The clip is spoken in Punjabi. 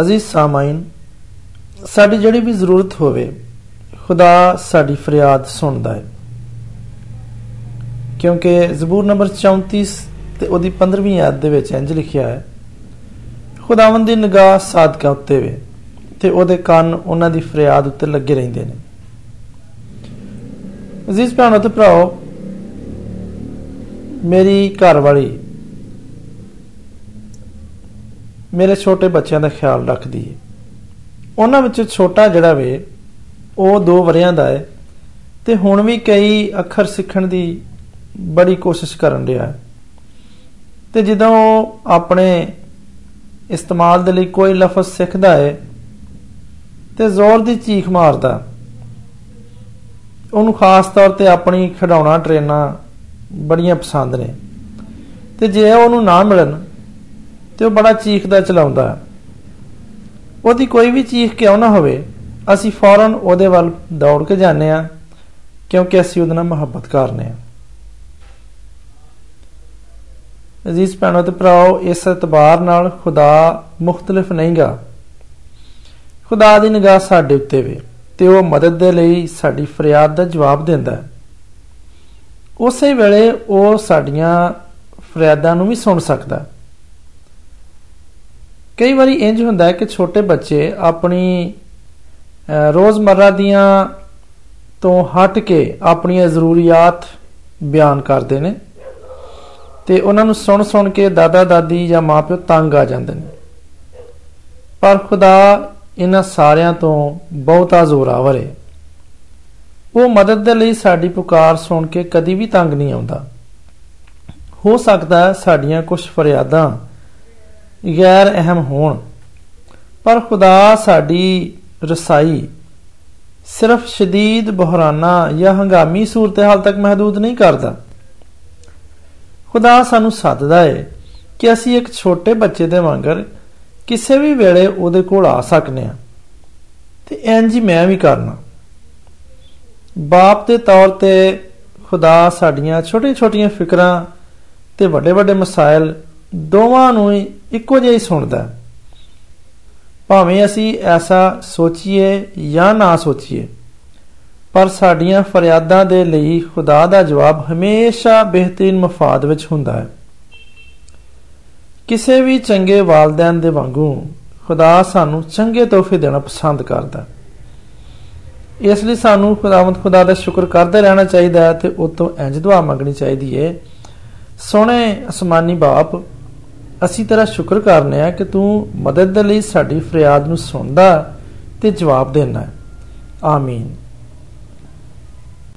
ਅਜ਼ੀਜ਼ ਸਾਮਾਈਨ, ਸਾਡੀ ਜਿਹੜੀ ਵੀ ਜ਼ਰੂਰਤ ਹੋਵੇ, ਖੁਦਾ ਸਾਡੀ ਫਰਿਆਦ ਸੁਣਦਾ ਹੈ। ਕਿਉਂਕਿ ਜ਼ਬੂਰ ਨੰਬਰ 34 ਤੇ ਉਹਦੀ 15ਵੀਂ ਆਇਤ ਦੇ ਵਿੱਚ ਇੰਜ ਲਿਖਿਆ ਹੈ, ਖੁਦਾਵੰਦ ਦੀ ਨਿਗਾਹ ਸਾਦਕਾਂ ਉੱਤੇ ਵੇ ਤੇ ਉਹਦੇ ਕੰਨ ਉਹਨਾਂ ਦੀ ਫਰਿਆਦ ਉੱਤੇ ਲੱਗੇ ਰਹਿੰਦੇ ਨੇ। ਅਜ਼ੀਜ਼ ਭੈਣੋ ਤੇ ਭਰਾਓ, ਮੇਰੀ ਘਰ ਵਾਲੀ ਮੇਰੇ ਛੋਟੇ ਬੱਚਿਆਂ ਦਾ ਖਿਆਲ ਰੱਖਦੀ ਹੈ ਉਹਨਾਂ ਵਿੱਚੋਂ ਛੋਟਾ ਜਿਹੜਾ ਵੇ, ਉਹ 2 ਵਰਿਆਂ ਦਾ ਹੈ ਤੇ ਹੁਣ ਵੀ ਕਈ ਅੱਖਰ ਸਿੱਖਣ ਦੀ ਬੜੀ ਕੋਸ਼ਿਸ਼ ਕਰਨ ਰਿਹਾ ਹੈ ਤੇ ਜਦੋਂ ਉਹ ਆਪਣੇ ਇਸਤੇਮਾਲ ਦੇ ਲਈ ਕੋਈ ਲਫ਼ਜ਼ ਸਿੱਖਦਾ ਹੈ ਤੇ ਜ਼ੋਰ ਦੀ ਚੀਖ ਮਾਰਦਾ, ਉਹਨੂੰ ਖਾਸ ਤੌਰ ਤੇ ਆਪਣੀ ਖਿਡੌਣਾ ਟ੍ਰੇਨਾਂ ਬੜੀਆਂ ਪਸੰਦ ਨੇ। ਤੇ ਜੇ ਉਹਨੂੰ ਨਾ ਮਿਲਣ ਤੇ ਉਹ ਬੜਾ ਚੀਖਦਾ ਚਲਾਉਂਦਾ ਉਹਦੀ ਕੋਈ ਵੀ ਚੀਖ ਕਿਉਂ ਨਾ ਹੋਵੇ, ਅਸੀਂ ਫੌਰਨ ਉਹਦੇ ਵੱਲ ਦੌੜ ਕੇ ਜਾਂਦੇ ਆ ਕਿਉਂਕਿ ਅਸੀਂ ਉਹਦੇ ਨਾਲ ਮੁਹੱਬਤ ਕਰਨੇ ਆ ਅਜ਼ੀਜ਼ ਭੈਣੋ ਤੇ ਭਰਾਓ, ਇਸ ਇਤਬਾਰ ਨਾਲ ਖੁਦਾ ਮੁxtਲਫ ਨਹੀਂਗਾ। ਖੁਦਾ ਦੀ ਨਿਗਾਹ ਸਾਡੇ ਉੱਤੇ ਵੇ ਤੇ ਉਹ ਮਦਦ ਦੇ ਲਈ ਸਾਡੀ ਫਰਿਆਦ ਦਾ ਜਵਾਬ ਦਿੰਦਾ ਹੈ। ਉਸੇ ਵੇਲੇ ਉਹ ਸਾਡੀਆਂ ਫਰਿਆਦਾਂ ਨੂੰ ਵੀ ਸੁਣ ਸਕਦਾ ਹੈ। ਕਈ ਵਾਰੀ ਇੰਜ ਹੁੰਦਾ ਹੈ ਕਿ ਛੋਟੇ ਬੱਚੇ ਆਪਣੀ ਰੋਜ਼ਮਰਰਾ ਦੀਆਂ ਤੋਂ ਹਟ ਕੇ ਆਪਣੀਆਂ ਜ਼ਰੂਰੀਅਤ ਬਿਆਨ ਕਰਦੇ ਨੇ ਤੇ ਉਹਨਾਂ ਨੂੰ ਸੁਣ ਸੁਣ ਕੇ ਦਾਦਾ, ਦਾਦੀ ਜਾਂ ਮਾਪਿਓ ਤੰਗ ਆ ਜਾਂਦੇ ਨੇ। ਪਰ ਖੁਦਾ ਇਹਨਾਂ ਸਾਰਿਆਂ ਤੋਂ ਬਹੁਤਾ ਜ਼ੋਰਾਵਰ ਹੈ ਉਹ ਮਦਦ ਦੇ ਲਈ ਸਾਡੀ ਪੁਕਾਰ ਸੁਣ ਕੇ ਕਦੀ ਵੀ ਤੰਗ ਨਹੀਂ ਆਉਂਦਾ। ਹੋ ਸਕਦਾ ਹੈ ਸਾਡੀਆਂ ਕੁਝ ਫਰਿਆਦਾਂ ਗੈਰ ਅਹਿਮ ਹੋਣ। ਪਰ ਖੁਦਾ ਸਾਡੀ ਰਸਾਈ ਸਿਰਫ ਸ਼ਦੀਦ ਬਹਰਾਨਾ ਜਾਂ ਹੰਗਾਮੀ ਸੂਰਤ-ਹਾਲ ਤੱਕ ਮਹਦੂਦ ਨਹੀਂ ਕਰਦਾ। ਖੁਦਾ ਸਾਨੂੰ ਸੱਦਦਾ ਹੈ ਕਿ ਅਸੀਂ ਇੱਕ ਛੋਟੇ ਬੱਚੇ ਦੇ ਵਾਂਗਰ ਕਿਸੇ ਵੀ ਵੇਲੇ ਉਹਦੇ ਕੋਲ ਆ ਸਕਨੇ ਆ। ਤੇ ਇੰਜ ਹੀ ਮੈਂ ਵੀ ਕਰਨਾ। ਬਾਪ ਦੇ ਤੌਰ ਤੇ ਖੁਦਾ ਸਾਡੀਆਂ ਛੋਟੀਆਂ-ਛੋਟੀਆਂ ਫਿਕਰਾਂ ਤੇ ਵੱਡੇ-ਵੱਡੇ ਮਸਾਇਲ ਦੋਵਾਂ ਨੂੰ ਇੱਕੋ ਜਿਹਾ ਹੀ ਸੁਣਦਾ ਭਾਵੇਂ ਅਸੀਂ ਐਸਾ ਸੋਚੀਏ ਜਾਂ ਨਾ ਸੋਚੀਏ, ਪਰ ਸਾਡੀਆਂ ਫਰਿਆਦਾਂ ਦੇ ਲਈ ਖੁਦਾ ਦਾ ਜਵਾਬ ਹਮੇਸ਼ਾ ਬਿਹਤਰੀਨ ਮਫਾਦ ਵਿੱਚ ਹੁੰਦਾ ਹੈ। ਕਿਸੇ ਵੀ ਚੰਗੇ ਵਾਲਿਦੈਨ ਦੇ ਵਾਂਗੂ ਖੁਦਾ ਸਾਨੂੰ ਚੰਗੇ ਤੋਹਫੇ ਦੇਣਾ ਪਸੰਦ ਕਰਦਾ ਇਸ ਲਈ ਸਾਨੂੰ ਖੁਦਾਵੰਦ ਖੁਦਾ ਦਾ ਸ਼ੁਕਰ ਕਰਦੇ ਰਹਿਣਾ ਚਾਹੀਦਾ ਹੈ ਤੇ ਉਹ ਤੋਂ ਇੰਜ ਦੁਆ ਮੰਗਣੀ ਚਾਹੀਦੀ ਹੈ ਸੋਹਣੇ ਅਸਮਾਨੀ ਬਾਪ ਅਸੀਂ ਤੇਰਾ ਸ਼ੁਕਰ ਕਰਨੇ ਆ ਕਿ ਤੂੰ ਮਦਦ ਦੇ ਲਈ ਸਾਡੀ ਫਰਿਆਦ ਨੂੰ ਸੁਣਦਾ ਤੇ ਜਵਾਬ ਦੇਣਾ ਆਮੀਨ।